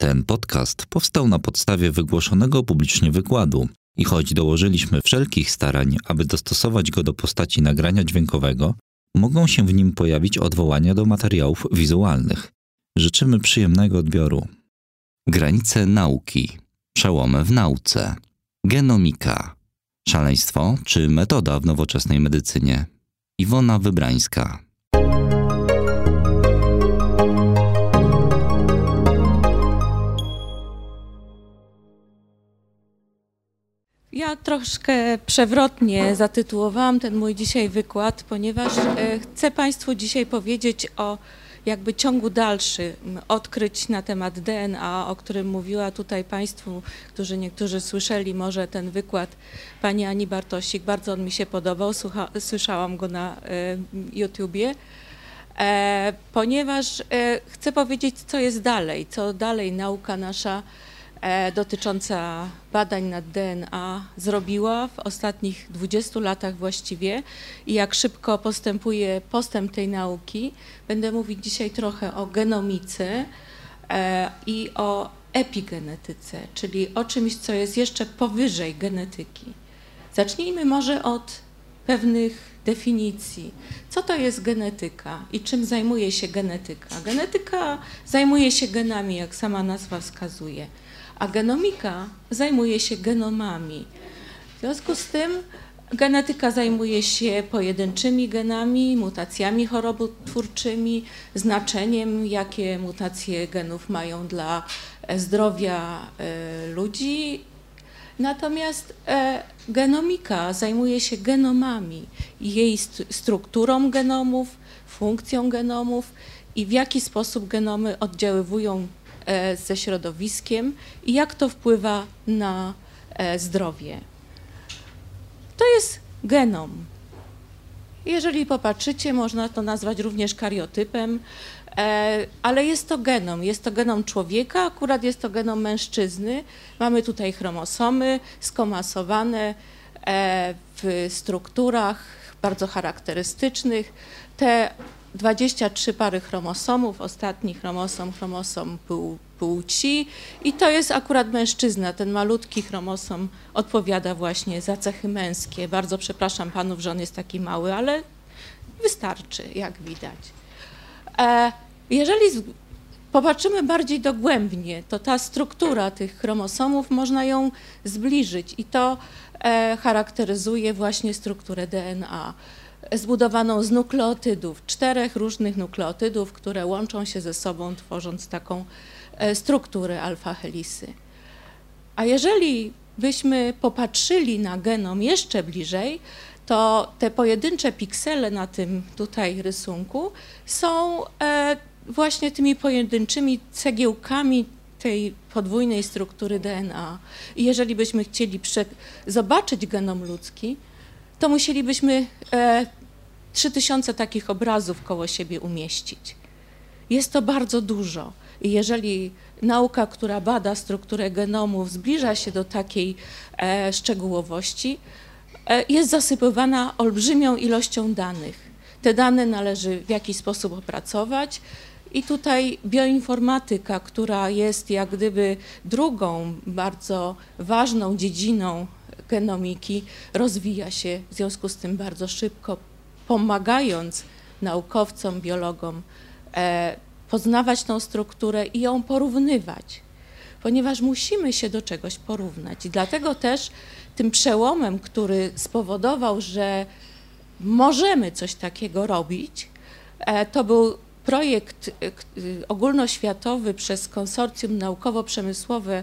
Ten podcast powstał na podstawie wygłoszonego publicznie wykładu i choć dołożyliśmy wszelkich starań, aby dostosować go do postaci nagrania dźwiękowego, mogą się w nim pojawić odwołania do materiałów wizualnych. Życzymy przyjemnego odbioru. Granice nauki, przełomy w nauce, genomika, szaleństwo czy metoda w nowoczesnej medycynie. Iwona Wybrańska. Ja troszkę przewrotnie zatytułowałam ten mój dzisiaj wykład, ponieważ e, chcę Państwu dzisiaj powiedzieć o jakby ciągu dalszym odkryć na temat DNA, o którym mówiła tutaj Państwu, którzy niektórzy słyszeli może ten wykład pani Ani Bartosik. Bardzo on mi się podobał, Słucha, słyszałam go na y, YouTubie. E, ponieważ e, chcę powiedzieć, co jest dalej, co dalej nauka nasza dotycząca badań nad DNA zrobiła w ostatnich 20 latach właściwie i jak szybko postępuje postęp tej nauki. Będę mówić dzisiaj trochę o genomice e, i o epigenetyce, czyli o czymś, co jest jeszcze powyżej genetyki. Zacznijmy może od pewnych definicji. Co to jest genetyka i czym zajmuje się genetyka? Genetyka zajmuje się genami, jak sama nazwa wskazuje a genomika zajmuje się genomami. W związku z tym genetyka zajmuje się pojedynczymi genami, mutacjami chorobotwórczymi, znaczeniem, jakie mutacje genów mają dla e, zdrowia e, ludzi. Natomiast e, genomika zajmuje się genomami, jej strukturą genomów, funkcją genomów i w jaki sposób genomy oddziaływują ze środowiskiem i jak to wpływa na e, zdrowie. To jest genom. Jeżeli popatrzycie, można to nazwać również kariotypem, e, ale jest to genom. Jest to genom człowieka, akurat jest to genom mężczyzny. Mamy tutaj chromosomy skomasowane w strukturach bardzo charakterystycznych. Te 23 pary chromosomów, ostatni chromosom, chromosom płci i to jest akurat mężczyzna, ten malutki chromosom odpowiada właśnie za cechy męskie. Bardzo przepraszam panów, że on jest taki mały, ale wystarczy, jak widać. E, jeżeli popatrzymy bardziej dogłębnie, to ta struktura tych chromosomów można ją zbliżyć i to e, charakteryzuje właśnie strukturę DNA zbudowaną z nukleotydów, czterech różnych nukleotydów, które łączą się ze sobą, tworząc taką e, strukturę alfa-helisy. A jeżeli byśmy popatrzyli na genom jeszcze bliżej, to te pojedyncze piksele na tym tutaj rysunku są e, właśnie tymi pojedynczymi cegiełkami tej podwójnej struktury DNA. I jeżeli byśmy chcieli zobaczyć genom ludzki, to musielibyśmy e, 3000 takich obrazów koło siebie umieścić. Jest to bardzo dużo. I jeżeli nauka, która bada strukturę genomów, zbliża się do takiej e, szczegółowości, e, jest zasypywana olbrzymią ilością danych. Te dane należy w jakiś sposób opracować. I tutaj bioinformatyka, która jest jak gdyby drugą bardzo ważną dziedziną genomiki, rozwija się w związku z tym bardzo szybko, pomagając naukowcom, biologom e, poznawać tą strukturę i ją porównywać, ponieważ musimy się do czegoś porównać. I dlatego też tym przełomem, który spowodował, że możemy coś takiego robić, e, to był projekt e, ogólnoświatowy przez konsorcjum naukowo-przemysłowe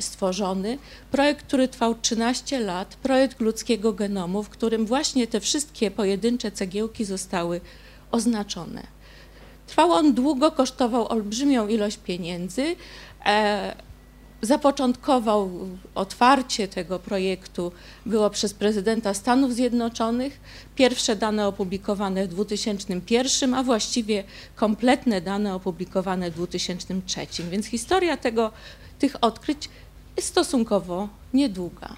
stworzony, projekt, który trwał 13 lat, projekt ludzkiego genomu, w którym właśnie te wszystkie pojedyncze cegiełki zostały oznaczone. Trwał on długo, kosztował olbrzymią ilość pieniędzy. Zapoczątkował otwarcie tego projektu było przez prezydenta Stanów Zjednoczonych. Pierwsze dane opublikowane w 2001, a właściwie kompletne dane opublikowane w 2003. Więc historia tego, tych odkryć jest stosunkowo niedługa.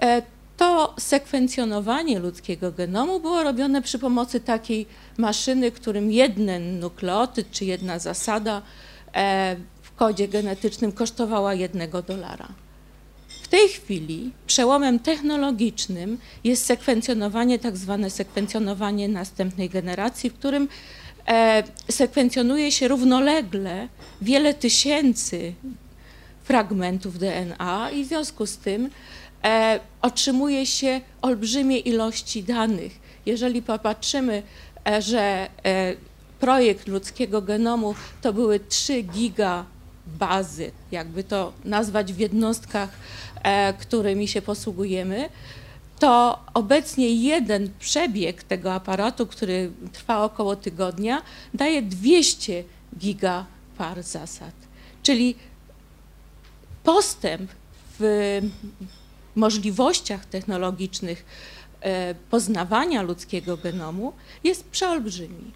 E, to sekwencjonowanie ludzkiego genomu było robione przy pomocy takiej maszyny, którym jeden nukleotyd czy jedna zasada e, kodzie genetycznym kosztowała jednego dolara. W tej chwili przełomem technologicznym jest sekwencjonowanie, tak zwane sekwencjonowanie następnej generacji, w którym e, sekwencjonuje się równolegle wiele tysięcy fragmentów DNA i w związku z tym e, otrzymuje się olbrzymie ilości danych. Jeżeli popatrzymy, e, że projekt ludzkiego genomu to były 3 giga bazy, jakby to nazwać w jednostkach, e, którymi się posługujemy, to obecnie jeden przebieg tego aparatu, który trwa około tygodnia, daje 200 gigapar zasad. Czyli postęp w możliwościach technologicznych e, poznawania ludzkiego genomu jest przeolbrzymi.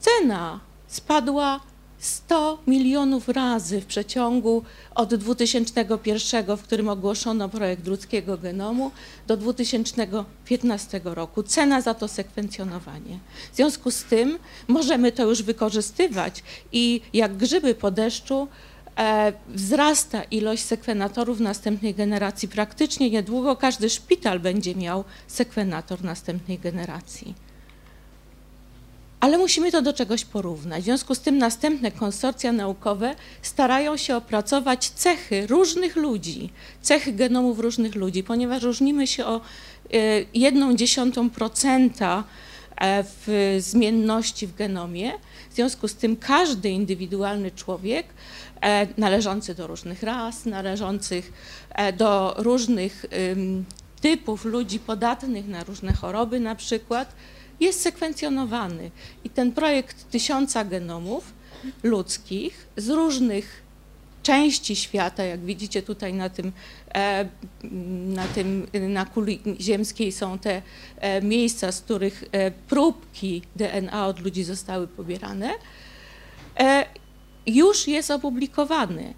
Cena spadła 100 milionów razy w przeciągu od 2001, w którym ogłoszono projekt ludzkiego genomu, do 2015 roku. Cena za to sekwencjonowanie. W związku z tym możemy to już wykorzystywać i jak grzyby po deszczu e, wzrasta ilość sekwenatorów następnej generacji. Praktycznie niedługo każdy szpital będzie miał sekwenator następnej generacji ale musimy to do czegoś porównać. W związku z tym następne konsorcja naukowe starają się opracować cechy różnych ludzi, cechy genomów różnych ludzi, ponieważ różnimy się o e, jedną dziesiątą procenta e, w zmienności w genomie. W związku z tym każdy indywidualny człowiek e, należący do różnych ras, należących do różnych typów ludzi podatnych na różne choroby na przykład, jest sekwencjonowany. I ten projekt tysiąca genomów ludzkich z różnych części świata, jak widzicie tutaj na tym, e, na tym, na kuli ziemskiej są te e, miejsca, z których e, próbki DNA od ludzi zostały pobierane, już jest opublikowany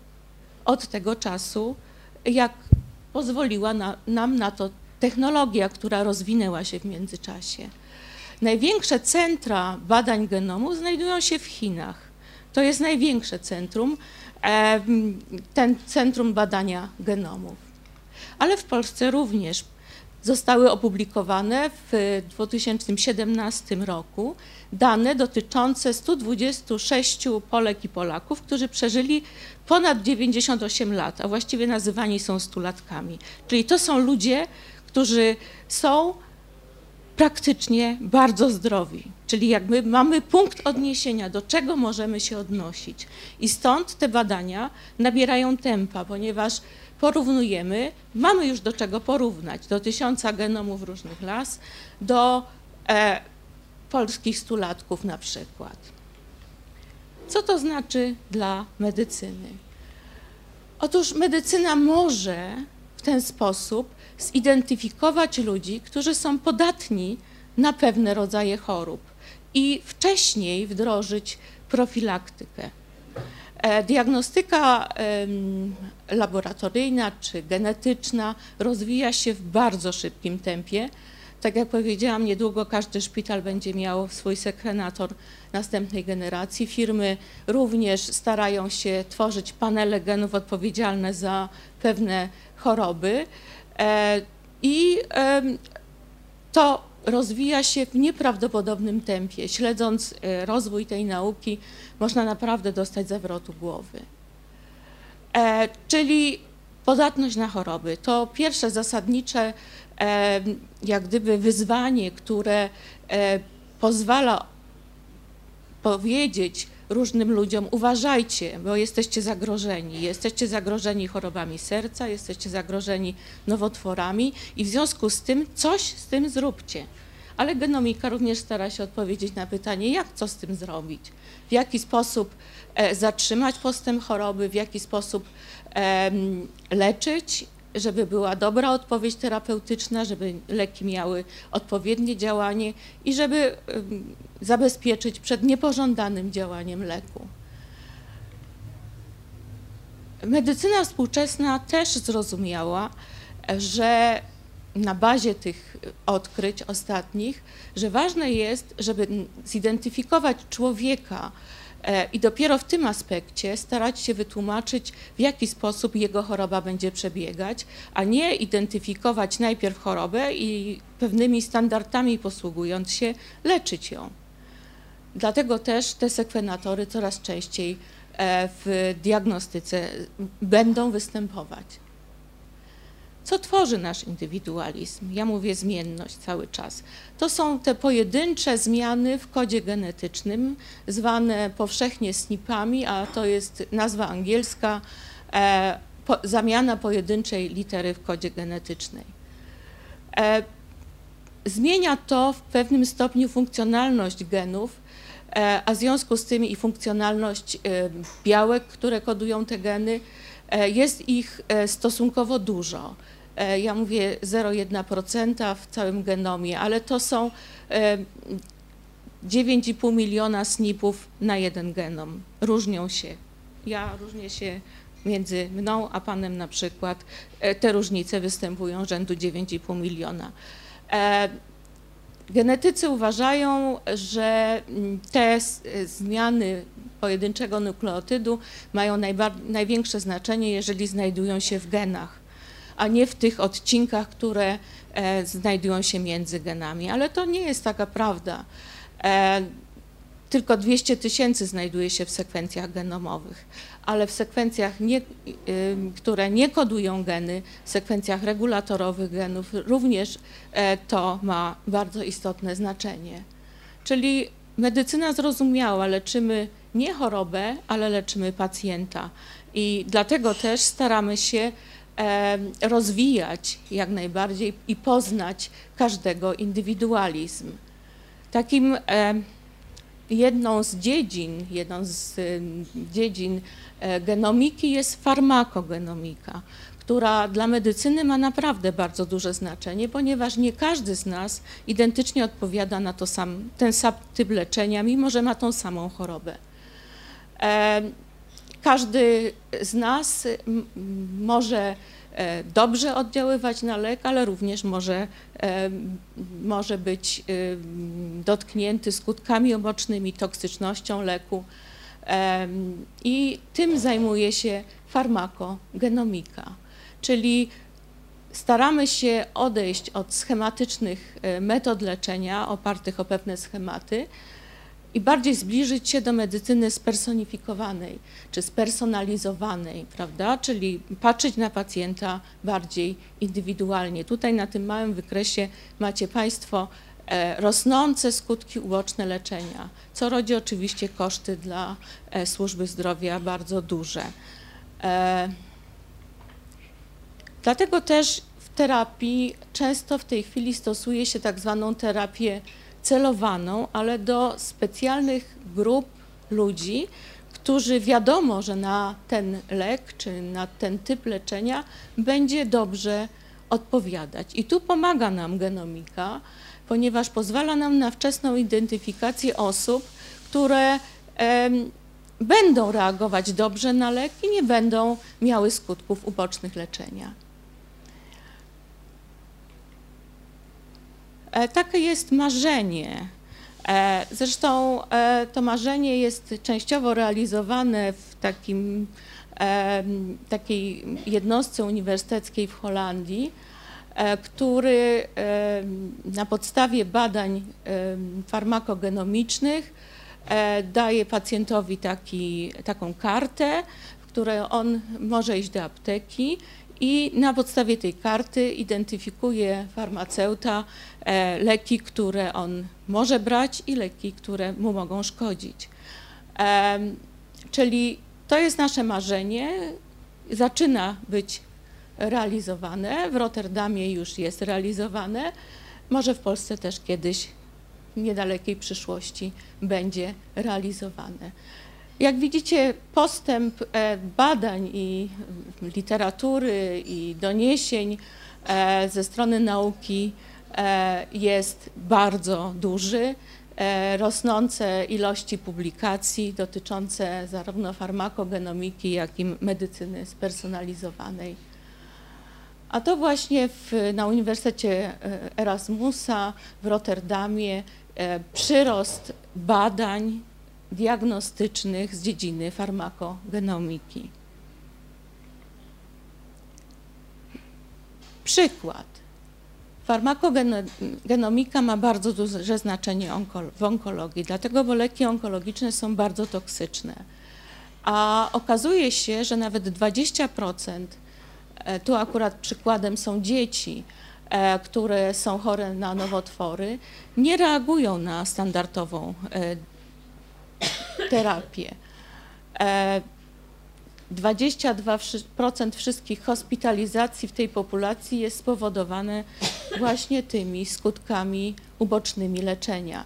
od tego czasu, jak pozwoliła na, nam na to technologia, która rozwinęła się w międzyczasie. Największe centra badań genomu znajdują się w Chinach. To jest największe centrum, ten centrum badania genomów. Ale w Polsce również zostały opublikowane w 2017 roku dane dotyczące 126 Polek i Polaków, którzy przeżyli ponad 98 lat, a właściwie nazywani są stulatkami. Czyli to są ludzie, którzy są praktycznie bardzo zdrowi. Czyli jakby mamy punkt odniesienia, do czego możemy się odnosić. I stąd te badania nabierają tempa, ponieważ porównujemy, mamy już do czego porównać, do tysiąca genomów różnych las, do e, polskich stulatków na przykład. Co to znaczy dla medycyny? Otóż medycyna może w ten sposób zidentyfikować ludzi, którzy są podatni na pewne rodzaje chorób i wcześniej wdrożyć profilaktykę. E, diagnostyka laboratoryjna czy genetyczna rozwija się w bardzo szybkim tempie. Tak jak powiedziałam, niedługo każdy szpital będzie miał swój sekwenator następnej generacji. Firmy również starają się tworzyć panele genów odpowiedzialne za pewne choroby. E, I to rozwija się w nieprawdopodobnym tempie. Śledząc e, rozwój tej nauki, można naprawdę dostać zawrotu głowy. E, czyli podatność na choroby to pierwsze zasadnicze, jak gdyby wyzwanie, które pozwala powiedzieć, różnym ludziom: uważajcie, bo jesteście zagrożeni. Jesteście zagrożeni chorobami serca, jesteście zagrożeni nowotworami i w związku z tym coś z tym zróbcie. Ale genomika również stara się odpowiedzieć na pytanie, jak co z tym zrobić, w jaki sposób e, zatrzymać postęp choroby, w jaki sposób leczyć żeby była dobra odpowiedź terapeutyczna, żeby leki miały odpowiednie działanie i żeby zabezpieczyć przed niepożądanym działaniem leku. Medycyna współczesna też zrozumiała, że na bazie tych odkryć ostatnich, że ważne jest, żeby zidentyfikować człowieka i dopiero w tym aspekcie starać się wytłumaczyć, w jaki sposób jego choroba będzie przebiegać, a nie identyfikować najpierw chorobę i pewnymi standardami posługując się, leczyć ją. Dlatego też te sekwenatory coraz częściej e, w diagnostyce będą występować. Co tworzy nasz indywidualizm? Ja mówię zmienność cały czas. To są te pojedyncze zmiany w kodzie genetycznym, zwane powszechnie SNP-ami, a to jest nazwa angielska e, po, zamiana pojedynczej litery w kodzie genetycznej. E, zmienia to w pewnym stopniu funkcjonalność genów, e, a w związku z tym i funkcjonalność e, białek, które kodują te geny, e, jest ich stosunkowo dużo. E, ja mówię 0,1% w całym genomie, ale to są 9,5 e, miliona SNP-ów na jeden genom. Różnią się. Ja różnię się między mną a panem na przykład. E, te różnice występują rzędu 9,5 miliona. Genetycy uważają, że mm, te zmiany pojedynczego nukleotydu mają największe znaczenie, jeżeli znajdują się w genach a nie w tych odcinkach, które e, znajdują się między genami. Ale to nie jest taka prawda. E, tylko 200 tysięcy znajduje się w sekwencjach genomowych, ale w sekwencjach, nie, które nie kodują geny, w sekwencjach regulatorowych genów również e, to ma bardzo istotne znaczenie. Czyli medycyna zrozumiała, leczymy nie chorobę, ale leczymy pacjenta. I dlatego też staramy się rozwijać jak najbardziej i poznać każdego indywidualizm. Takim jedną z dziedzin, jedną z dziedzin e, genomiki jest farmakogenomika, która dla medycyny ma naprawdę bardzo duże znaczenie, ponieważ nie każdy z nas identycznie odpowiada na to sam, ten sam typ leczenia, mimo że ma tą samą chorobę. Każdy z nas może e, dobrze oddziaływać na lek, ale również może, e, może być e, dotknięty skutkami obocznymi, toksycznością leku. I tym zajmuje się farmakogenomika, czyli staramy się odejść od schematycznych metod leczenia opartych o pewne schematy, i bardziej zbliżyć się do medycyny spersonifikowanej czy spersonalizowanej, prawda? Czyli patrzeć na pacjenta bardziej indywidualnie. Tutaj na tym małym wykresie macie Państwo e, rosnące skutki uboczne leczenia, co rodzi oczywiście koszty dla e, służby zdrowia bardzo duże. E, dlatego też w terapii często w tej chwili stosuje się tak zwaną terapię celowaną, ale do specjalnych grup ludzi, którzy wiadomo, że na ten lek czy na ten typ leczenia będzie dobrze odpowiadać. I tu pomaga nam genomika, ponieważ pozwala nam na wczesną identyfikację osób, które em, będą reagować dobrze na lek i nie będą miały skutków ubocznych leczenia. Takie jest marzenie. E, zresztą e, to marzenie jest częściowo realizowane w takim, takiej jednostce uniwersyteckiej w Holandii, który na podstawie badań farmakogenomicznych daje pacjentowi taki, taką kartę, w której on może iść do apteki i na podstawie tej karty identyfikuje farmaceuta e, leki, które on może brać i leki, które mu mogą szkodzić. Czyli to jest nasze marzenie, zaczyna być realizowane, w Rotterdamie już jest realizowane, może w Polsce też kiedyś w niedalekiej przyszłości będzie realizowane. Jak widzicie, postęp e, badań i literatury i doniesień e, ze strony nauki e, jest bardzo duży. Rosnące ilości publikacji dotyczące zarówno farmakogenomiki, jak i medycyny spersonalizowanej. A to właśnie w, na Uniwersytecie Erasmusa w Rotterdamie przyrost badań diagnostycznych z dziedziny farmakogenomiki. Przykład. Farmakogenomika ma bardzo duże znaczenie w onkologii, dlatego bo leki onkologiczne są bardzo toksyczne. A okazuje się, że nawet 20%, e, tu akurat przykładem są dzieci, e, które są chore na nowotwory, nie reagują na standardową e, terapię. 22% wszystkich hospitalizacji w tej populacji jest spowodowane właśnie tymi skutkami ubocznymi leczenia.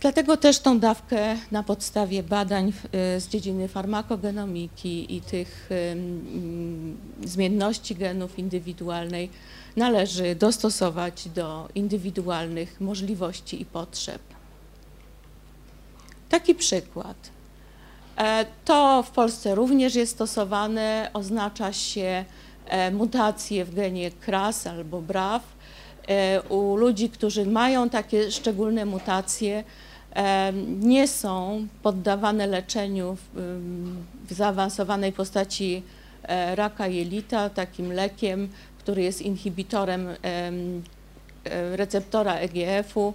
Dlatego też tą dawkę na podstawie badań y, z dziedziny farmakogenomiki i tych zmienności genów indywidualnej należy dostosować do indywidualnych możliwości i potrzeb. Taki przykład. E, to w Polsce również jest stosowane, oznacza się e, mutacje w genie KRAS albo BRAF. E, u ludzi, którzy mają takie szczególne mutacje, nie są poddawane leczeniu w zaawansowanej postaci raka jelita, takim lekiem, który jest inhibitorem receptora EGF-u.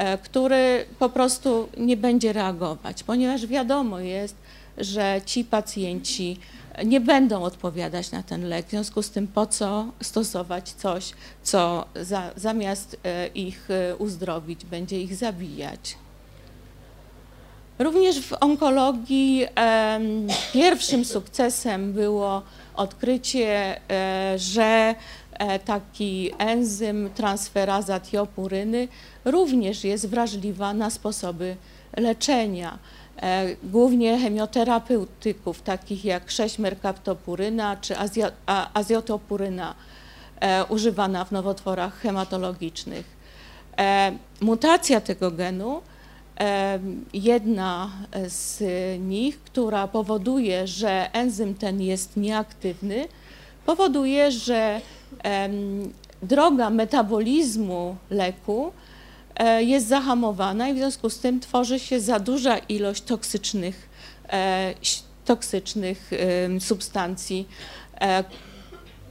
E, który po prostu nie będzie reagować, ponieważ wiadomo jest, że ci pacjenci nie będą odpowiadać na ten lek. W związku z tym po co stosować coś, co za, zamiast e, ich e, uzdrowić, będzie ich zabijać. Również w onkologii pierwszym sukcesem było odkrycie, że taki enzym transferaza tiopuryny również jest wrażliwa na sposoby leczenia. E, głównie chemioterapeutyków, takich jak 6-merkaptopuryna czy azjotopuryna e, używana w nowotworach hematologicznych. Mutacja tego genu, jedna z nich, która powoduje, że enzym ten jest nieaktywny, powoduje, że droga metabolizmu leku e, jest zahamowana i w związku z tym tworzy się za duża ilość toksycznych, e, toksycznych substancji. E,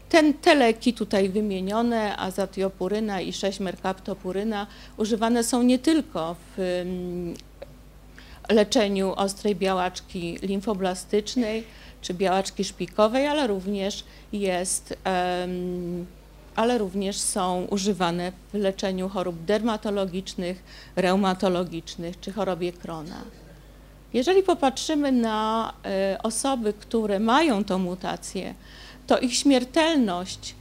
ten, te leki tutaj wymienione, azatiopuryna i 6-merkaptopuryna, używane są nie tylko w leczeniu ostrej białaczki limfoblastycznej, czy białaczki szpikowej, ale również jest, ale również są używane w leczeniu chorób dermatologicznych, reumatologicznych czy chorobie Krona. Jeżeli popatrzymy na e, osoby, które mają tą mutację, to ich śmiertelność,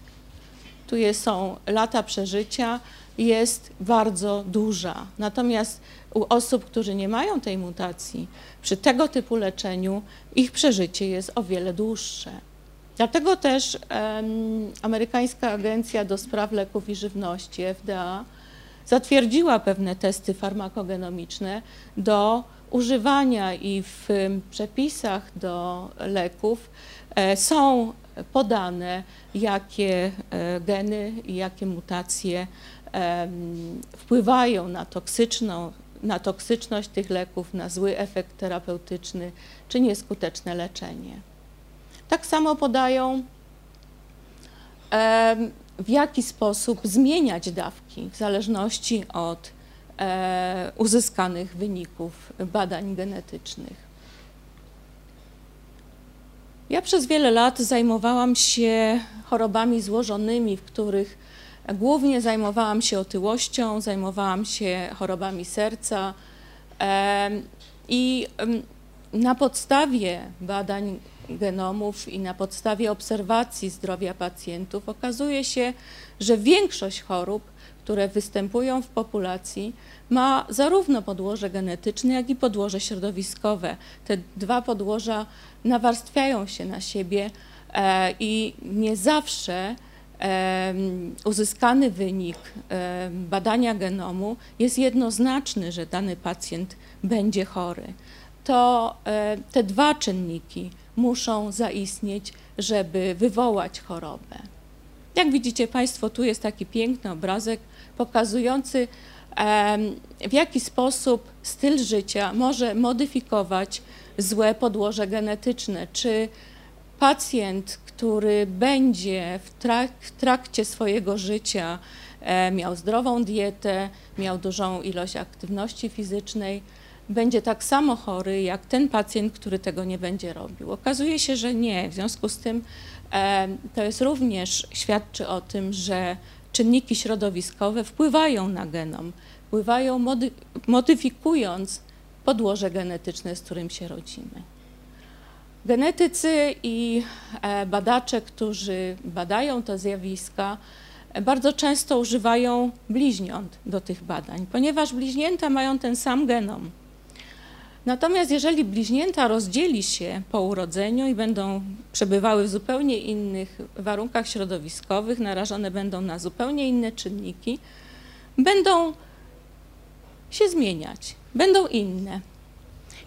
tu są lata przeżycia, jest bardzo duża. Natomiast u osób, którzy nie mają tej mutacji, przy tego typu leczeniu ich przeżycie jest o wiele dłuższe. Dlatego też um, Amerykańska Agencja do Spraw Leków i Żywności, FDA, zatwierdziła pewne testy farmakogenomiczne do używania i w przepisach do leków e, są podane, jakie e, geny i jakie mutacje wpływają na, toksyczną, na toksyczność tych leków, na zły efekt terapeutyczny czy nieskuteczne leczenie. Tak samo podają, w jaki sposób zmieniać dawki w zależności od uzyskanych wyników badań genetycznych. Ja przez wiele lat zajmowałam się chorobami złożonymi, w których Głównie zajmowałam się otyłością, zajmowałam się chorobami serca i na podstawie badań genomów i na podstawie obserwacji zdrowia pacjentów okazuje się, że większość chorób, które występują w populacji, ma zarówno podłoże genetyczne, jak i podłoże środowiskowe. Te dwa podłoża nawarstwiają się na siebie e, i nie zawsze uzyskany wynik badania genomu jest jednoznaczny, że dany pacjent będzie chory. To te dwa czynniki muszą zaistnieć, żeby wywołać chorobę. Jak widzicie Państwo, tu jest taki piękny obrazek pokazujący, w jaki sposób styl życia może modyfikować złe podłoże genetyczne. Czy pacjent, który będzie w, trak w trakcie swojego życia e, miał zdrową dietę, miał dużą ilość aktywności fizycznej, będzie tak samo chory jak ten pacjent, który tego nie będzie robił. Okazuje się, że nie. W związku z tym e, to jest również świadczy o tym, że czynniki środowiskowe wpływają na genom, wpływają mody modyfikując podłoże genetyczne, z którym się rodzimy. Genetycy i e, badacze, którzy badają te zjawiska, e, bardzo często używają bliźniąt do tych badań, ponieważ bliźnięta mają ten sam genom. Natomiast jeżeli bliźnięta rozdzieli się po urodzeniu i będą przebywały w zupełnie innych warunkach środowiskowych, narażone będą na zupełnie inne czynniki, będą się zmieniać, będą inne.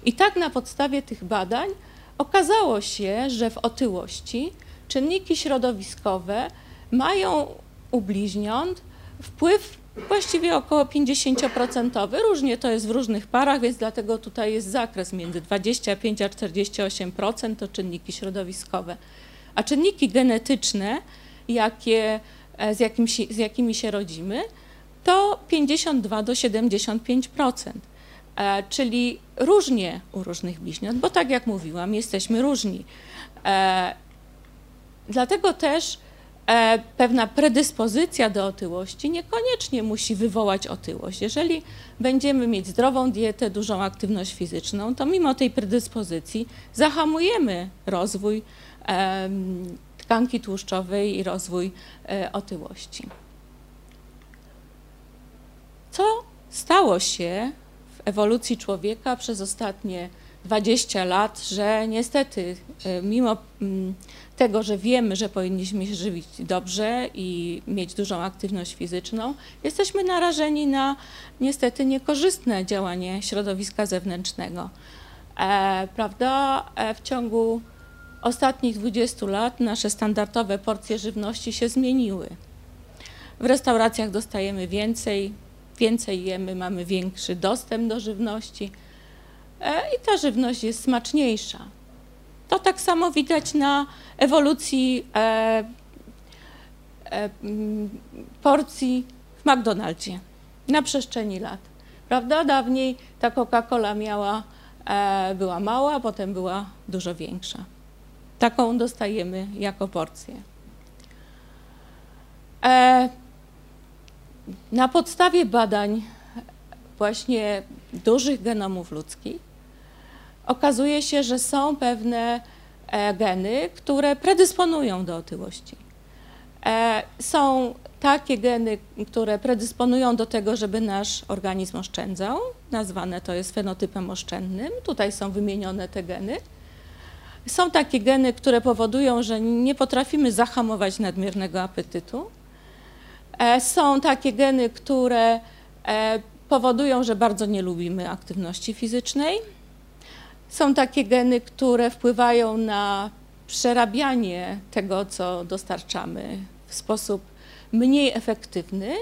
I tak na podstawie tych badań okazało się, że w otyłości czynniki środowiskowe mają u bliźniąt wpływ właściwie około 50%. Różnie to jest w różnych parach, więc dlatego tutaj jest zakres między 25 a 48% to czynniki środowiskowe. A czynniki genetyczne, jakie, e, z, jakimi, z jakimi się rodzimy, to 52 do 75%. E, czyli różnie u różnych bliźniąt, bo tak jak mówiłam, jesteśmy różni. E, dlatego też E, pewna predyspozycja do otyłości niekoniecznie musi wywołać otyłość. Jeżeli będziemy mieć zdrową dietę, dużą aktywność fizyczną, to mimo tej predyspozycji zahamujemy rozwój tkanki tłuszczowej i rozwój otyłości. Co stało się ewolucji człowieka przez ostatnie 20 lat, że niestety e, mimo mm, tego, że wiemy, że powinniśmy się żywić dobrze i mieć dużą aktywność fizyczną, jesteśmy narażeni na niestety niekorzystne działanie środowiska zewnętrznego. E, prawda? E, w ciągu ostatnich 20 lat nasze standardowe porcje żywności się zmieniły. W restauracjach dostajemy więcej, więcej jemy, mamy większy dostęp do żywności e, i ta żywność jest smaczniejsza. To tak samo widać na ewolucji e, e, mm, porcji w McDonaldzie na przestrzeni lat. Prawda? Dawniej ta Coca-Cola miała, była mała, potem była dużo większa. Taką dostajemy jako porcję. Na podstawie badań właśnie dużych genomów ludzkich okazuje się, że są pewne e, geny, które predysponują do otyłości. E, są takie geny, które predysponują do tego, żeby nasz organizm oszczędzał, nazwane to jest fenotypem oszczędnym. Tutaj są wymienione te geny. Są takie geny, które powodują, że nie potrafimy zahamować nadmiernego apetytu. E, są takie geny, które powodują, że bardzo nie lubimy aktywności fizycznej. Są takie geny, które wpływają na przerabianie tego, co dostarczamy w sposób mniej efektywny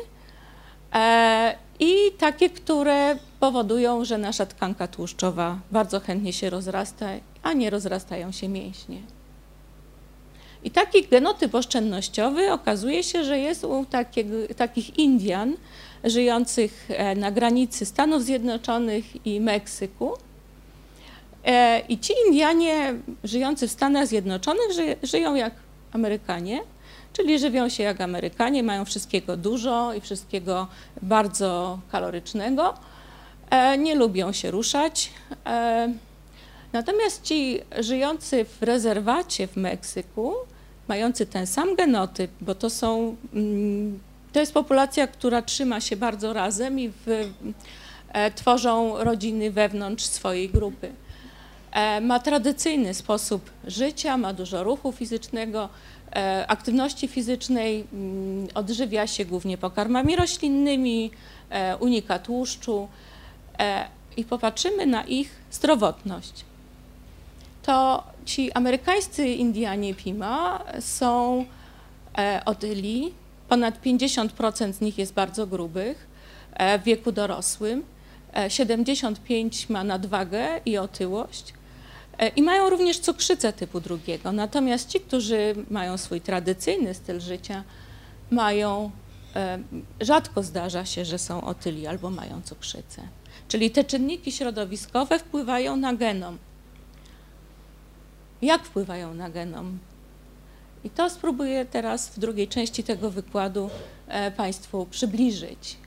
e, i takie, które powodują, że nasza tkanka tłuszczowa bardzo chętnie się rozrasta, a nie rozrastają się mięśnie. I taki genotyp oszczędnościowy okazuje się, że jest u takiego, takich Indian żyjących e, na granicy Stanów Zjednoczonych i Meksyku, E, I ci Indianie żyjący w Stanach Zjednoczonych ży, żyją jak Amerykanie, czyli żywią się jak Amerykanie, mają wszystkiego dużo i wszystkiego bardzo kalorycznego, e, nie lubią się ruszać. Natomiast ci żyjący w rezerwacie w Meksyku, mający ten sam genotyp, bo to są, mm, to jest populacja, która trzyma się bardzo razem i w, tworzą rodziny wewnątrz swojej grupy. E, ma tradycyjny sposób życia, ma dużo ruchu fizycznego, e, aktywności fizycznej, mm, odżywia się głównie pokarmami roślinnymi, e, unika tłuszczu i popatrzymy na ich zdrowotność. to ci amerykańscy Indianie Pima są e, otyli. Ponad 50% z nich jest bardzo grubych e, w wieku dorosłym. 75 ma nadwagę i otyłość. I mają również cukrzycę typu drugiego. Natomiast ci, którzy mają swój tradycyjny styl życia, mają, rzadko zdarza się, że są otyli albo mają cukrzycę. Czyli te czynniki środowiskowe wpływają na genom. Jak wpływają na genom? I to spróbuję teraz w drugiej części tego wykładu e, Państwu przybliżyć.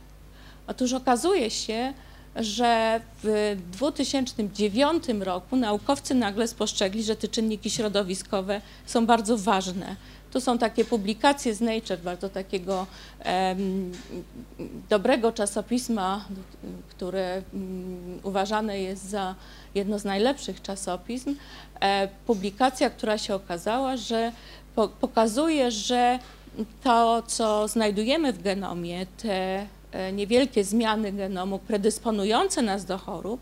Otóż okazuje się, że w 2009 roku naukowcy nagle spostrzegli, że te czynniki środowiskowe są bardzo ważne to są takie publikacje z Nature, bardzo takiego um, dobrego czasopisma, które um, uważane jest za jedno z najlepszych czasopism. E, publikacja, która się okazała, że po, pokazuje, że to, co znajdujemy w genomie, te e, niewielkie zmiany genomu predysponujące nas do chorób,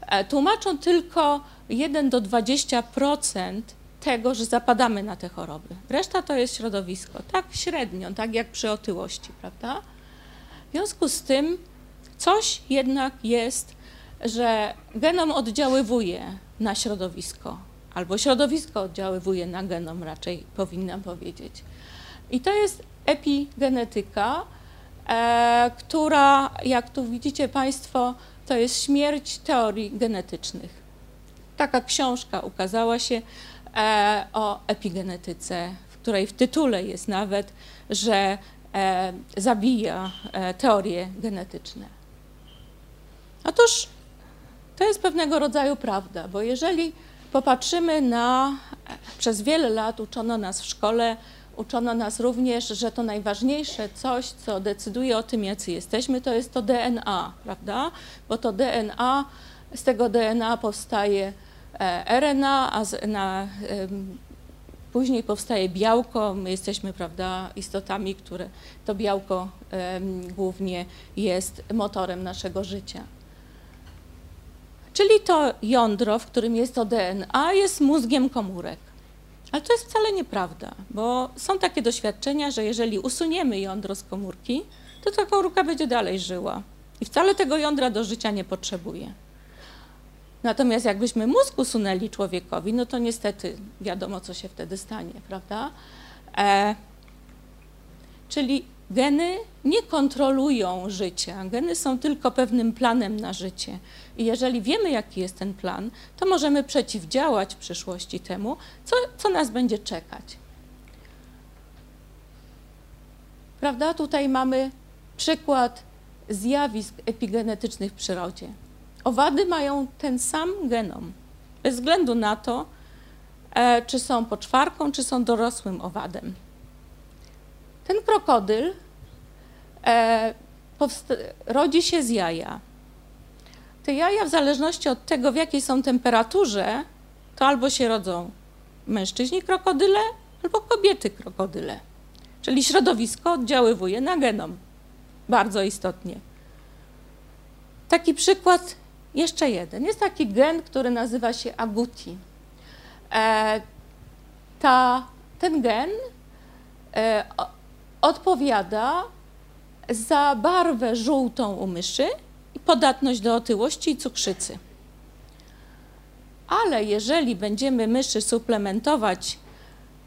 e, tłumaczą tylko 1 do 20% tego, że zapadamy na te choroby. Reszta to jest środowisko, tak średnio, tak jak przy otyłości, prawda? W związku z tym coś jednak jest, że genom oddziaływuje na środowisko, albo środowisko oddziaływuje na genom, raczej powinnam powiedzieć. I to jest epigenetyka, e, która, jak tu widzicie Państwo, to jest śmierć teorii genetycznych. Taka książka ukazała się o epigenetyce, w której w tytule jest nawet, że e, zabija e, teorie genetyczne. Otóż to jest pewnego rodzaju prawda, bo jeżeli popatrzymy na, przez wiele lat uczono nas w szkole, uczono nas również, że to najważniejsze coś, co decyduje o tym, jacy jesteśmy, to jest to DNA, prawda? Bo to DNA, z tego DNA powstaje E, RNA, a na, później powstaje białko. My jesteśmy, prawda, istotami, które to białko głównie jest motorem naszego życia. Czyli to jądro, w którym jest to DNA, jest mózgiem komórek. Ale to jest wcale nieprawda, bo są takie doświadczenia, że jeżeli usuniemy jądro z komórki, to ta komórka będzie dalej żyła. I wcale tego jądra do życia nie potrzebuje. Natomiast jakbyśmy mózg usunęli człowiekowi, no to niestety wiadomo, co się wtedy stanie, prawda? E, czyli geny nie kontrolują życia. Geny są tylko pewnym planem na życie. I jeżeli wiemy, jaki jest ten plan, to możemy przeciwdziałać w przyszłości temu, co, co nas będzie czekać. Prawda? Tutaj mamy przykład zjawisk epigenetycznych w przyrodzie. Owady mają ten sam genom, bez względu na to, e, czy są poczwarką, czy są dorosłym owadem. Ten krokodyl e, rodzi się z jaja. Te jaja, w zależności od tego, w jakiej są temperaturze, to albo się rodzą mężczyźni krokodyle, albo kobiety krokodyle. Czyli środowisko oddziaływuje na genom bardzo istotnie. Taki przykład jeszcze jeden. Jest taki gen, który nazywa się aguti. E, ta, ten gen e, odpowiada za barwę żółtą u myszy i podatność do otyłości i cukrzycy. Ale jeżeli będziemy myszy suplementować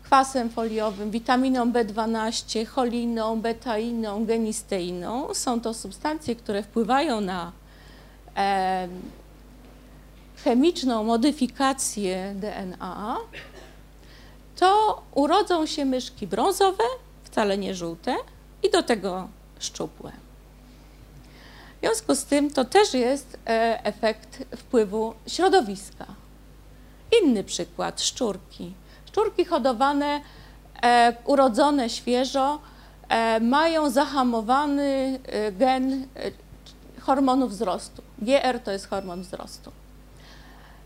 kwasem foliowym, witaminą B12, choliną, betainą, genisteiną, są to substancje, które wpływają na chemiczną modyfikację DNA, to urodzą się myszki brązowe, wcale nie żółte, i do tego szczupłe. W związku z tym to też jest e, efekt wpływu środowiska. Inny przykład szczurki. Szczurki hodowane, e, urodzone świeżo, e, mają zahamowany gen hormonu wzrostu. GR to jest hormon wzrostu.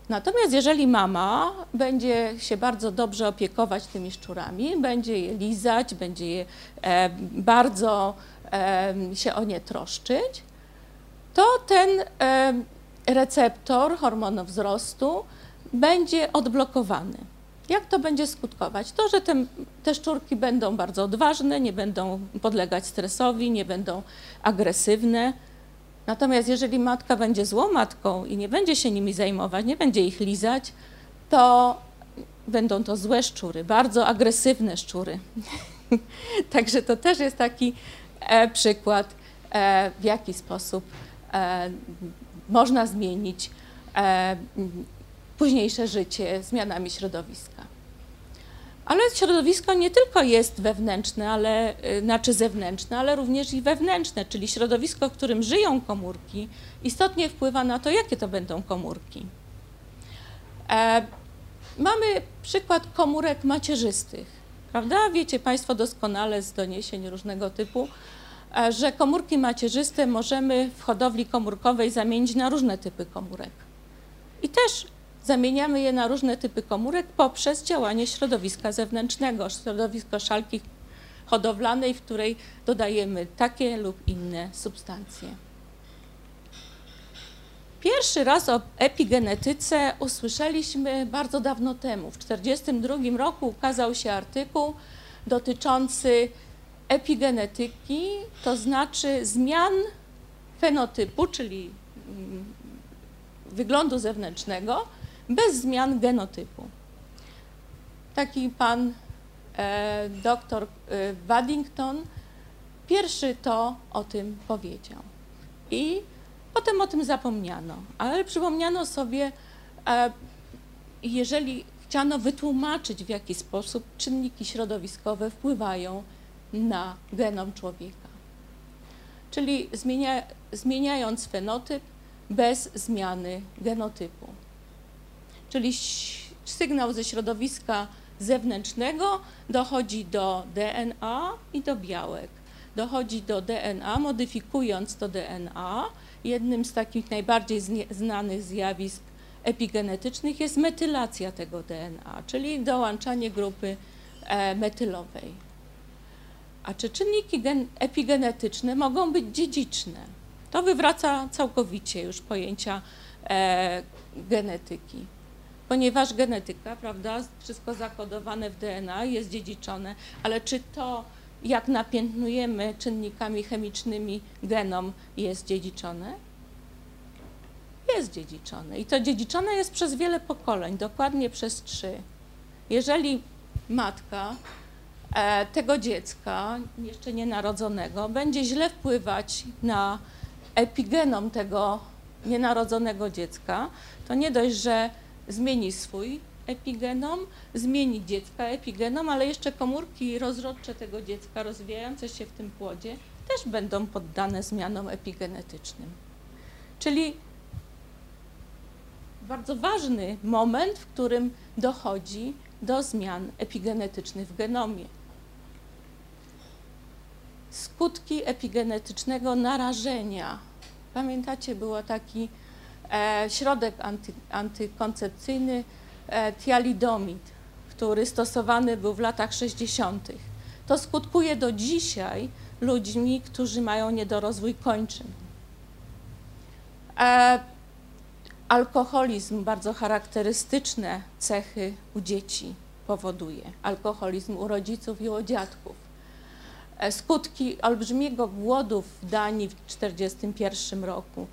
Natomiast jeżeli mama będzie się bardzo dobrze opiekować tymi szczurami, będzie je lizać, będzie je e, bardzo e, się o nie troszczyć, to ten e, receptor hormonu wzrostu będzie odblokowany. Jak to będzie skutkować? To, że te, te szczurki będą bardzo odważne, nie będą podlegać stresowi, nie będą agresywne. Natomiast jeżeli matka będzie złą matką i nie będzie się nimi zajmować, nie będzie ich lizać, to będą to złe szczury, bardzo agresywne szczury. Także to też jest taki e, przykład, e, w jaki sposób e, można zmienić e, późniejsze życie zmianami środowiska. Ale środowisko nie tylko jest wewnętrzne, ale, y, znaczy zewnętrzne, ale również i wewnętrzne, czyli środowisko, w którym żyją komórki, istotnie wpływa na to, jakie to będą komórki. E, mamy przykład komórek macierzystych, prawda? Wiecie Państwo doskonale z doniesień różnego typu, e, że komórki macierzyste możemy w hodowli komórkowej zamienić na różne typy komórek. I też Zamieniamy je na różne typy komórek poprzez działanie środowiska zewnętrznego, środowisko szalki hodowlanej, w której dodajemy takie lub inne substancje. Pierwszy raz o epigenetyce usłyszeliśmy bardzo dawno temu. W 1942 roku ukazał się artykuł dotyczący epigenetyki, to znaczy zmian fenotypu, czyli mm, wyglądu zewnętrznego, bez zmian genotypu. Taki pan e, doktor e, Waddington pierwszy to o tym powiedział. I potem o tym zapomniano, ale przypomniano sobie, e, jeżeli chciano wytłumaczyć, w jaki sposób czynniki środowiskowe wpływają na genom człowieka. Czyli zmienia, zmieniając fenotyp bez zmiany genotypu czyli sygnał ze środowiska zewnętrznego dochodzi do DNA i do białek. Dochodzi do DNA, modyfikując to DNA. Jednym z takich najbardziej znanych zjawisk epigenetycznych jest metylacja tego DNA, czyli dołączanie grupy e, metylowej. A czy czynniki epigenetyczne mogą być dziedziczne? To wywraca całkowicie już pojęcia e, genetyki ponieważ genetyka, prawda, wszystko zakodowane w DNA jest dziedziczone, ale czy to, jak napiętnujemy czynnikami chemicznymi genom, jest dziedziczone? Jest dziedziczone i to dziedziczone jest przez wiele pokoleń, dokładnie przez trzy. Jeżeli matka e, tego dziecka, jeszcze nienarodzonego, będzie źle wpływać na epigenom tego nienarodzonego dziecka, to nie dość, że zmieni swój epigenom, zmieni dziecka epigenom, ale jeszcze komórki rozrodcze tego dziecka rozwijające się w tym płodzie też będą poddane zmianom epigenetycznym. Czyli bardzo ważny moment, w którym dochodzi do zmian epigenetycznych w genomie. Skutki epigenetycznego narażenia. Pamiętacie, było taki środek anty, antykoncepcyjny e, tialidomid, który stosowany był w latach 60. To skutkuje do dzisiaj ludźmi, którzy mają niedorozwój kończyn. E, alkoholizm, bardzo charakterystyczne cechy u dzieci powoduje. Alkoholizm u rodziców i u dziadków. Skutki olbrzymiego głodu w Danii w 1941 roku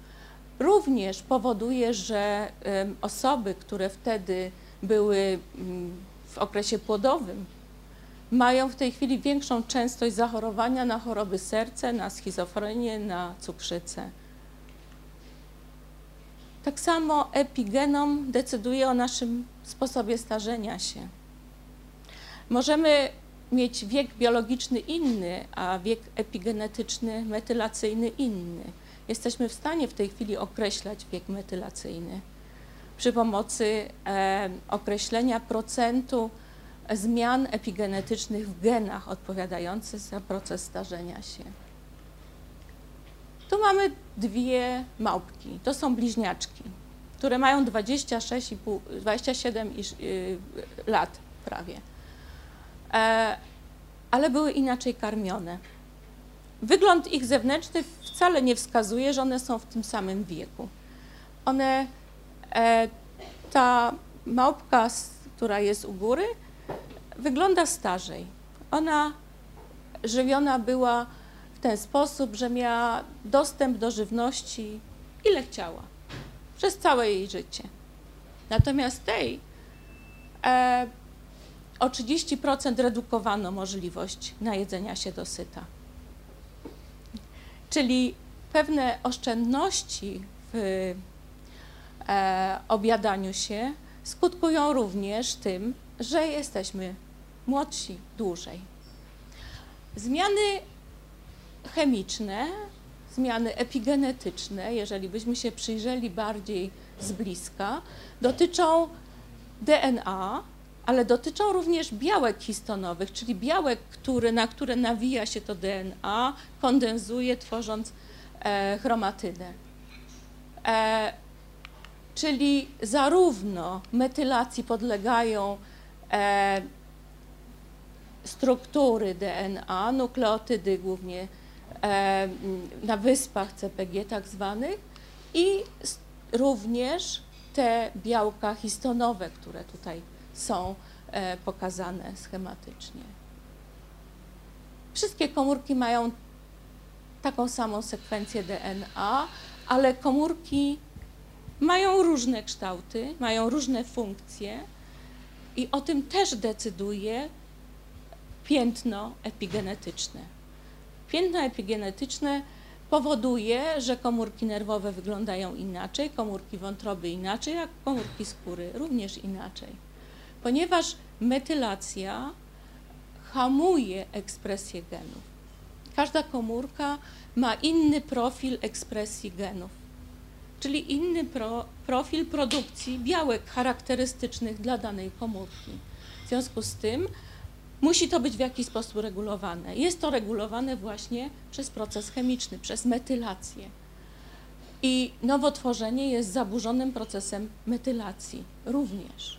również powoduje, że osoby, które wtedy były w okresie płodowym, mają w tej chwili większą częstość zachorowania na choroby serca, na schizofrenię, na cukrzycę. Tak samo epigenom decyduje o naszym sposobie starzenia się. Możemy mieć wiek biologiczny inny, a wiek epigenetyczny, metylacyjny inny jesteśmy w stanie w tej chwili określać wiek metylacyjny przy pomocy e, określenia procentu zmian epigenetycznych w genach odpowiadających za proces starzenia się. Tu mamy dwie małpki, to są bliźniaczki, które mają 26,5, 27 y, lat prawie, e, ale były inaczej karmione. Wygląd ich zewnętrzny wcale nie wskazuje, że one są w tym samym wieku. One, e, ta małpka, która jest u góry, wygląda starzej. Ona żywiona była w ten sposób, że miała dostęp do żywności ile chciała przez całe jej życie. Natomiast tej e, o 30% redukowano możliwość najedzenia się dosyta. Czyli pewne oszczędności w e, obiadaniu się skutkują również tym, że jesteśmy młodsi dłużej. Zmiany chemiczne, zmiany epigenetyczne, jeżeli byśmy się przyjrzeli bardziej z bliska, dotyczą DNA, ale dotyczą również białek histonowych, czyli białek, który, na które nawija się to DNA, kondensuje, tworząc e, chromatynę. E, czyli zarówno metylacji podlegają e, struktury DNA, nukleotydy głównie e, na wyspach CPG tak zwanych i również te białka histonowe, które tutaj są e, pokazane schematycznie. Wszystkie komórki mają taką samą sekwencję DNA, ale komórki mają różne kształty, mają różne funkcje i o tym też decyduje piętno epigenetyczne. Piętno epigenetyczne powoduje, że komórki nerwowe wyglądają inaczej, komórki wątroby inaczej, jak komórki skóry również inaczej. Ponieważ metylacja hamuje ekspresję genów. Każda komórka ma inny profil ekspresji genów, czyli inny pro, profil produkcji białek charakterystycznych dla danej komórki. W związku z tym musi to być w jakiś sposób regulowane. Jest to regulowane właśnie przez proces chemiczny, przez metylację. I nowotworzenie jest zaburzonym procesem metylacji również.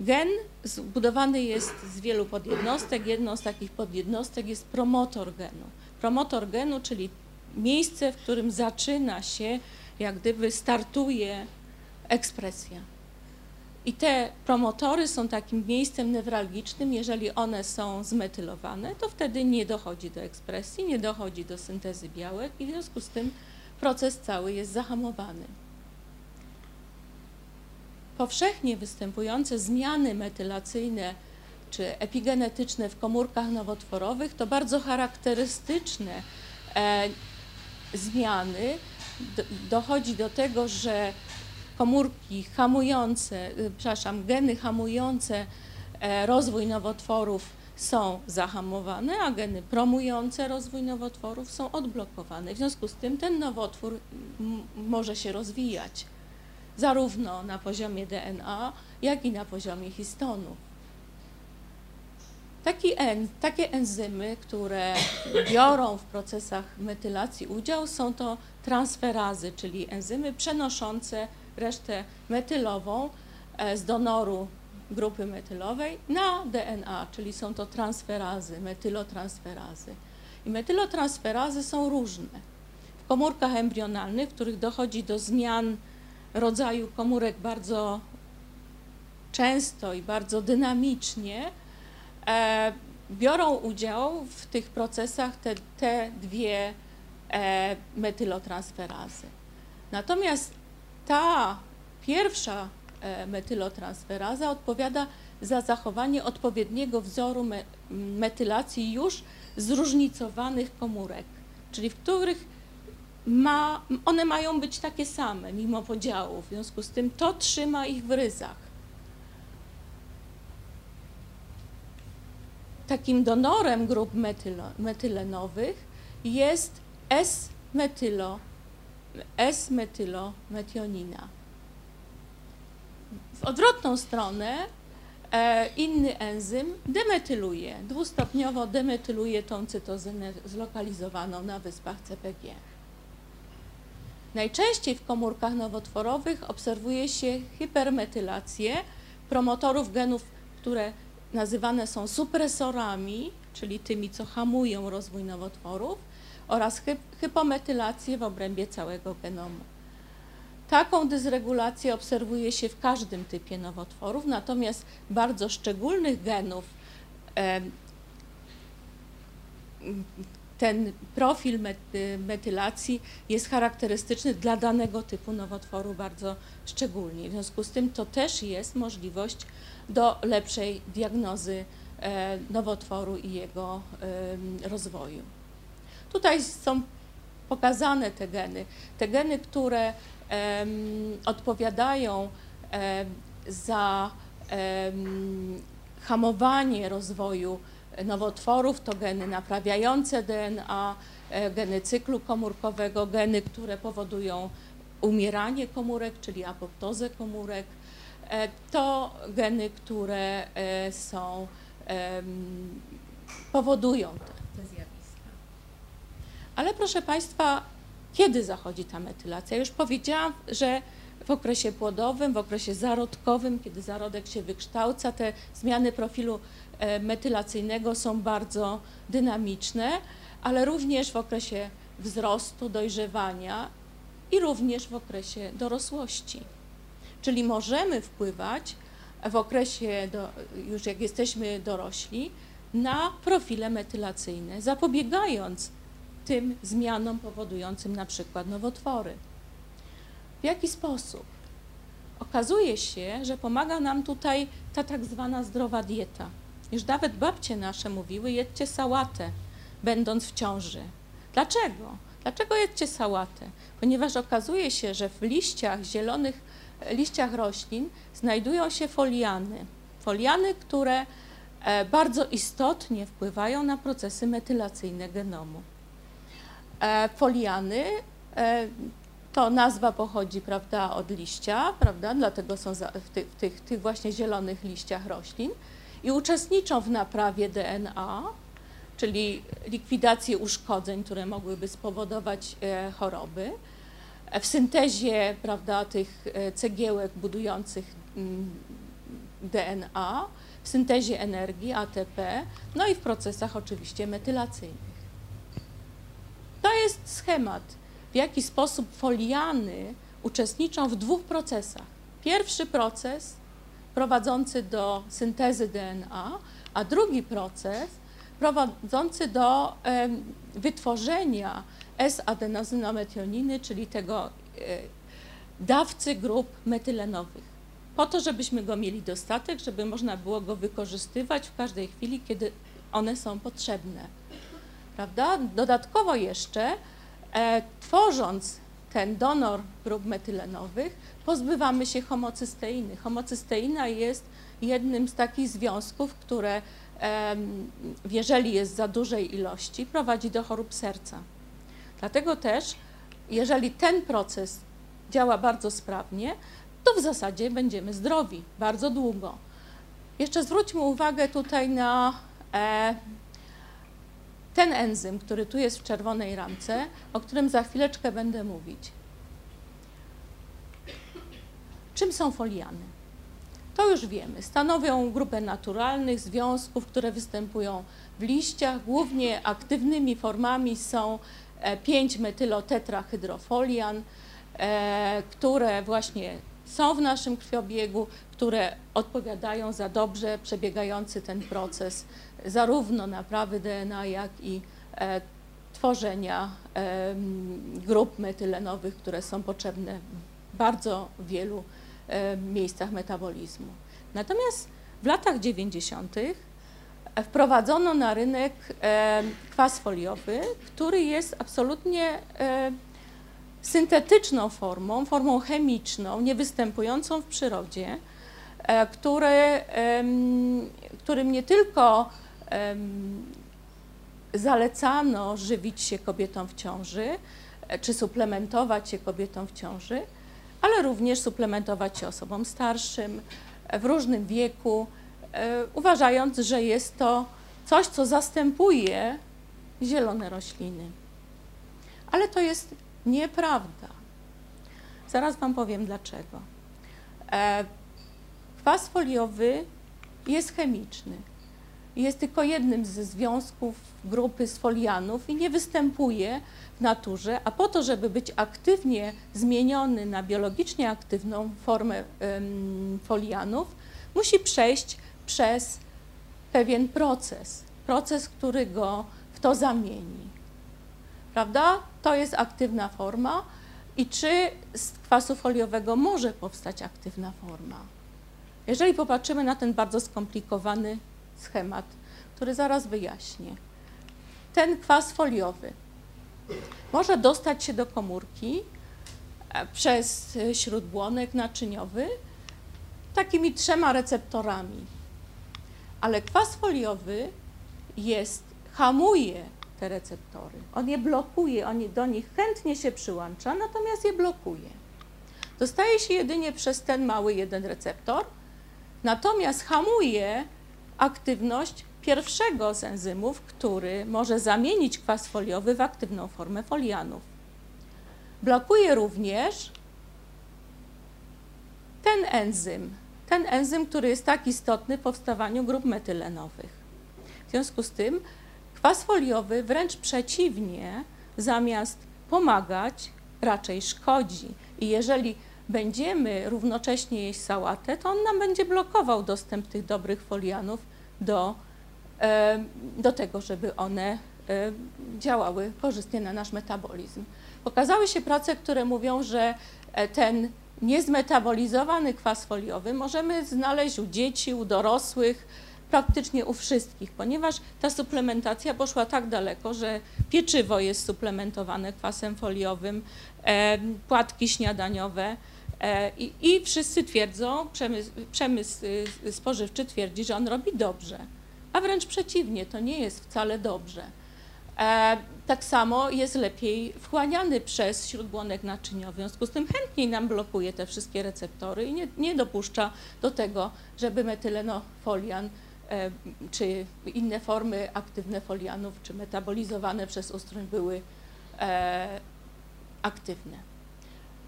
Gen zbudowany jest z wielu podjednostek. Jedną z takich podjednostek jest promotor genu. Promotor genu, czyli miejsce, w którym zaczyna się, jak gdyby startuje ekspresja. I te promotory są takim miejscem newralgicznym. Jeżeli one są zmetylowane, to wtedy nie dochodzi do ekspresji, nie dochodzi do syntezy białek i w związku z tym proces cały jest zahamowany. Powszechnie występujące zmiany metylacyjne czy epigenetyczne w komórkach nowotworowych to bardzo charakterystyczne e, zmiany. dochodzi do tego, że komórki hamujące, y, przepraszam, geny hamujące e, rozwój nowotworów są zahamowane, a geny promujące rozwój nowotworów są odblokowane. W związku z tym ten nowotwór może się rozwijać zarówno na poziomie DNA, jak i na poziomie histonu. Taki en, takie enzymy, które biorą w procesach metylacji udział, są to transferazy, czyli enzymy przenoszące resztę metylową e, z donoru grupy metylowej na DNA, czyli są to transferazy, metylotransferazy. I metylotransferazy są różne. W komórkach embrionalnych, w których dochodzi do zmian rodzaju komórek bardzo często i bardzo dynamicznie, e, biorą udział w tych procesach te, te dwie e, metylotransferazy. Natomiast ta pierwsza e, metylotransferaza odpowiada za zachowanie odpowiedniego wzoru me metylacji już zróżnicowanych komórek, czyli w których ma, one mają być takie same mimo podziału, w związku z tym to trzyma ich w ryzach. Takim donorem grup metylo, metylenowych jest S-metylo S-metylometionina. W odwrotną stronę e, inny enzym demetyluje, dwustopniowo demetyluje tą cytozynę zlokalizowaną na wyspach CPG. Najczęściej w komórkach nowotworowych obserwuje się hypermetylację promotorów genów, które nazywane są supresorami, czyli tymi, co hamują rozwój nowotworów, oraz hypometylację w obrębie całego genomu. Taką dysregulację obserwuje się w każdym typie nowotworów, natomiast bardzo szczególnych genów ten profil metylacji jest charakterystyczny dla danego typu nowotworu bardzo szczególnie. W związku z tym to też jest możliwość do lepszej diagnozy e, nowotworu i jego rozwoju. Tutaj są pokazane te geny. Te geny, które odpowiadają za hamowanie rozwoju nowotworów to geny naprawiające DNA, e, geny cyklu komórkowego, geny, które powodują umieranie komórek, czyli apoptozę komórek. E, to geny, które e, są, powodują te, te zjawiska. Ale proszę Państwa, kiedy zachodzi ta metylacja? Już powiedziałam, że w okresie płodowym, w okresie zarodkowym, kiedy zarodek się wykształca, te zmiany profilu metylacyjnego są bardzo dynamiczne, ale również w okresie wzrostu, dojrzewania i również w okresie dorosłości. Czyli możemy wpływać w okresie, do, już jak jesteśmy dorośli, na profile metylacyjne, zapobiegając tym zmianom powodującym na przykład nowotwory. W jaki sposób? Okazuje się, że pomaga nam tutaj ta tak zwana zdrowa dieta. Już nawet babcie nasze mówiły, jedźcie sałatę, będąc w ciąży. Dlaczego? Dlaczego jedźcie sałatę? Ponieważ okazuje się, że w liściach, zielonych liściach roślin znajdują się foliany. Foliany, które e, bardzo istotnie wpływają na procesy metylacyjne genomu. E, foliany e, to nazwa pochodzi prawda, od liścia, prawda, dlatego są w tych, tych właśnie zielonych liściach roślin i uczestniczą w naprawie DNA, czyli likwidacji uszkodzeń, które mogłyby spowodować e, choroby, w syntezie prawda, tych e, cegiełek budujących mm, DNA, w syntezie energii ATP, no i w procesach oczywiście metylacyjnych. To jest schemat w jaki sposób foliany uczestniczą w dwóch procesach. Pierwszy proces prowadzący do syntezy DNA, a drugi proces prowadzący do wytworzenia S-adenozynometioniny, czyli tego e, dawcy grup metylenowych. Po to, żebyśmy go mieli dostatek, żeby można było go wykorzystywać w każdej chwili, kiedy one są potrzebne. Prawda? Dodatkowo jeszcze E, tworząc ten donor grup metylenowych, pozbywamy się homocysteiny. Homocysteina jest jednym z takich związków, które jeżeli jest za dużej ilości, prowadzi do chorób serca. Dlatego też, jeżeli ten proces działa bardzo sprawnie, to w zasadzie będziemy zdrowi bardzo długo. Jeszcze zwróćmy uwagę tutaj na e, ten enzym, który tu jest w czerwonej ramce, o którym za chwileczkę będę mówić. Czym są foliany? To już wiemy. Stanowią grupę naturalnych związków, które występują w liściach. Głównie aktywnymi formami są 5-metylotetrahydrofolian, e, e, które właśnie są w naszym krwiobiegu, które odpowiadają za dobrze przebiegający ten proces zarówno naprawy DNA, jak i e, tworzenia e, grup metylenowych, które są potrzebne w bardzo wielu e, miejscach metabolizmu. Natomiast w latach 90. wprowadzono na rynek e, kwas foliowy, który jest absolutnie e, syntetyczną formą, formą chemiczną, niewystępującą w przyrodzie, e, który, którym nie tylko zalecano żywić się kobietom w ciąży, e, czy suplementować się kobietom w ciąży, ale również suplementować się osobom starszym, e, w różnym wieku, uważając, że jest to coś, co zastępuje zielone rośliny. Ale to jest Nieprawda. Zaraz Wam powiem dlaczego. E, kwas foliowy jest chemiczny. jest tylko jednym ze związków grupy sfolianów i nie występuje w naturze, a po to, żeby być aktywnie zmieniony na biologicznie aktywną formę folianów, musi przejść przez pewien proces, proces, który go w to zamieni. Prawda? To jest aktywna forma i czy z kwasu foliowego może powstać aktywna forma? Jeżeli popatrzymy na ten bardzo skomplikowany schemat, który zaraz wyjaśnię. Ten kwas foliowy może dostać się do komórki e, przez śródbłonek naczyniowy takimi trzema receptorami. Ale kwas foliowy jest, hamuje te receptory. On je blokuje, on do nich chętnie się przyłącza, natomiast je blokuje. Dostaje się jedynie przez ten mały jeden receptor, natomiast hamuje aktywność pierwszego z enzymów, który może zamienić kwas foliowy w aktywną formę folianów. Blokuje również ten enzym, ten enzym, który jest tak istotny w powstawaniu grup metylenowych. W związku z tym kwas foliowy wręcz przeciwnie, zamiast pomagać, raczej szkodzi. I jeżeli będziemy równocześnie jeść sałatę, to on nam będzie blokował dostęp tych dobrych folianów do, do tego, żeby one działały korzystnie na nasz metabolizm. Pokazały się prace, które mówią, że e, ten niezmetabolizowany kwas foliowy możemy znaleźć u dzieci, u dorosłych, praktycznie u wszystkich, ponieważ ta suplementacja poszła tak daleko, że pieczywo jest suplementowane kwasem foliowym, płatki śniadaniowe, E, I, I, wszyscy twierdzą, przemysł, przemysł y, spożywczy twierdzi, że on robi dobrze, a wręcz przeciwnie, to nie jest wcale dobrze. E, tak samo jest lepiej wchłaniany przez śródbłonek naczyniowy, w związku z tym chętniej nam blokuje te wszystkie receptory i nie, nie dopuszcza do tego, żeby metylenofolian e, czy inne formy aktywne folianów, czy metabolizowane przez ustrój były aktywne.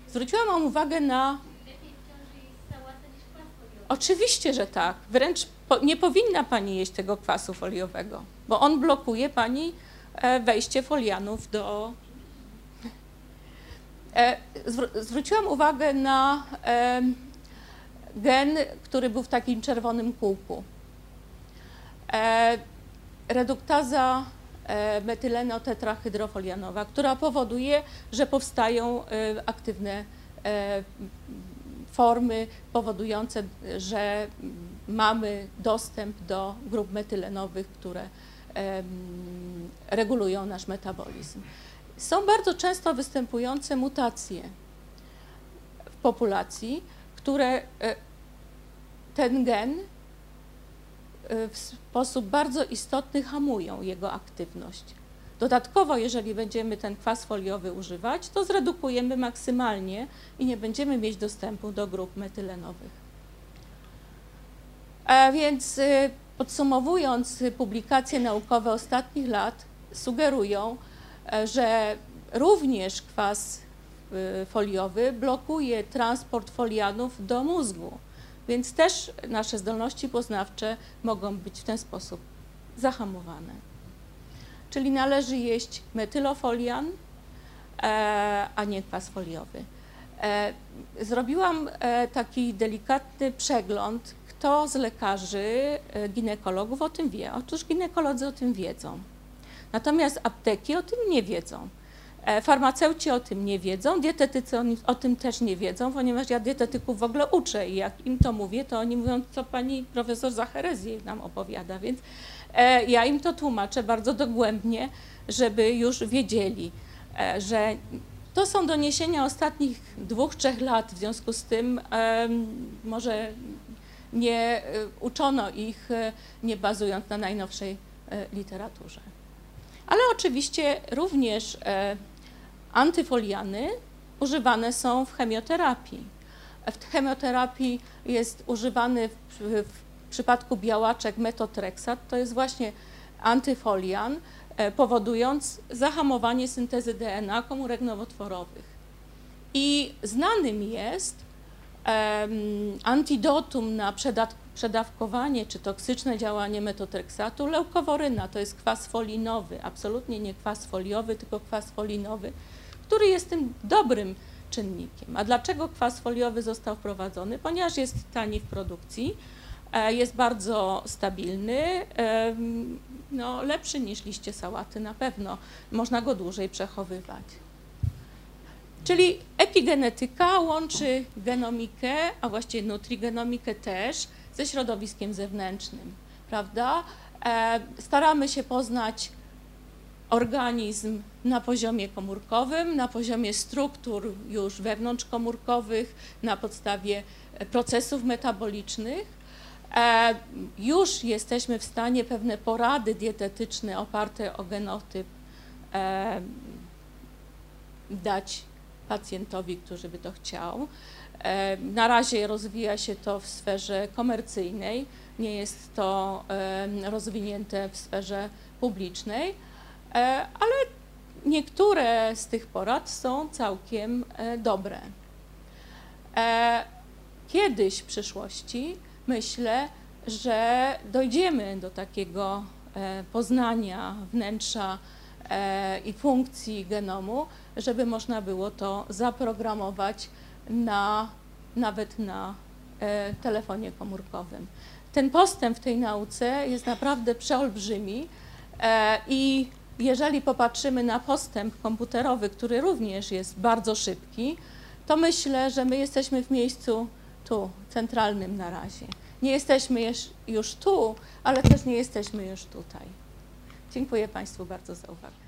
Zwróciłam Wam uwagę na. Oczywiście, że tak. Wręcz nie powinna Pani jeść tego kwasu foliowego, bo on blokuje Pani e, wejście folianów do. E, zwróciłam uwagę na gen, który był w takim czerwonym kółku. E, reduktaza E, metylenotetrahydrofolianowa, która powoduje, że powstają e, aktywne formy powodujące, że mamy dostęp do grup metylenowych, które regulują nasz metabolizm. Są bardzo często występujące mutacje w populacji, które ten gen w sposób bardzo istotny hamują jego aktywność. Dodatkowo, jeżeli będziemy ten kwas foliowy używać, to zredukujemy maksymalnie i nie będziemy mieć dostępu do grup metylenowych. A więc y, podsumowując, publikacje naukowe ostatnich lat sugerują, e, że również kwas y, foliowy blokuje transport folianów do mózgu. Więc też nasze zdolności poznawcze mogą być w ten sposób zahamowane. Czyli należy jeść metylofolian, e, a nie kwas foliowy. E, zrobiłam e, taki delikatny przegląd, kto z lekarzy, ginekologów o tym wie. Otóż ginekolodzy o tym wiedzą. Natomiast apteki o tym nie wiedzą. E, farmaceuci o tym nie wiedzą, dietetycy o tym też nie wiedzą, ponieważ ja dietetyków w ogóle uczę i jak im to mówię, to oni mówią, co pani profesor Zacherezji nam opowiada, więc e, ja im to tłumaczę bardzo dogłębnie, żeby już wiedzieli, e, że to są doniesienia ostatnich dwóch, trzech lat, w związku z tym może nie uczono ich, nie bazując na najnowszej literaturze. Ale oczywiście również Antyfoliany używane są w chemioterapii. W chemioterapii jest używany w, w przypadku białaczek metotreksat, to jest właśnie antyfolian, e, powodując zahamowanie syntezy DNA komórek nowotworowych. I znanym jest, em, antidotum na przedawkowanie czy toksyczne działanie metotreksatu leukoworyna. To jest kwas folinowy, absolutnie nie kwas foliowy, tylko kwas folinowy, który jest tym dobrym czynnikiem. A dlaczego kwas foliowy został wprowadzony? Ponieważ jest tani w produkcji, e, jest bardzo stabilny, em, no, lepszy niż liście sałaty na pewno. Można go dłużej przechowywać. Czyli epigenetyka łączy genomikę, a właściwie nutrigenomikę też, ze środowiskiem zewnętrznym, prawda? E, staramy się poznać organizm na poziomie komórkowym, na poziomie struktur już wewnątrzkomórkowych, na podstawie e, procesów metabolicznych. E, już jesteśmy w stanie pewne porady dietetyczne oparte o genotyp e, dać pacjentowi, który by to chciał. Na razie rozwija się to w sferze komercyjnej, nie jest to rozwinięte w sferze publicznej, ale niektóre z tych porad są całkiem e, dobre. E, Kiedyś w przyszłości myślę, że dojdziemy do takiego e, poznania wnętrza e, i funkcji genomu, żeby można było to zaprogramować na, nawet na e, telefonie komórkowym. Ten postęp w tej nauce jest naprawdę przeolbrzymi e, i jeżeli popatrzymy na postęp komputerowy, który również jest bardzo szybki, to myślę, że my jesteśmy w miejscu tu, centralnym na razie. Nie jesteśmy już tu, ale też nie jesteśmy już tutaj. Dziękuję Państwu bardzo za uwagę.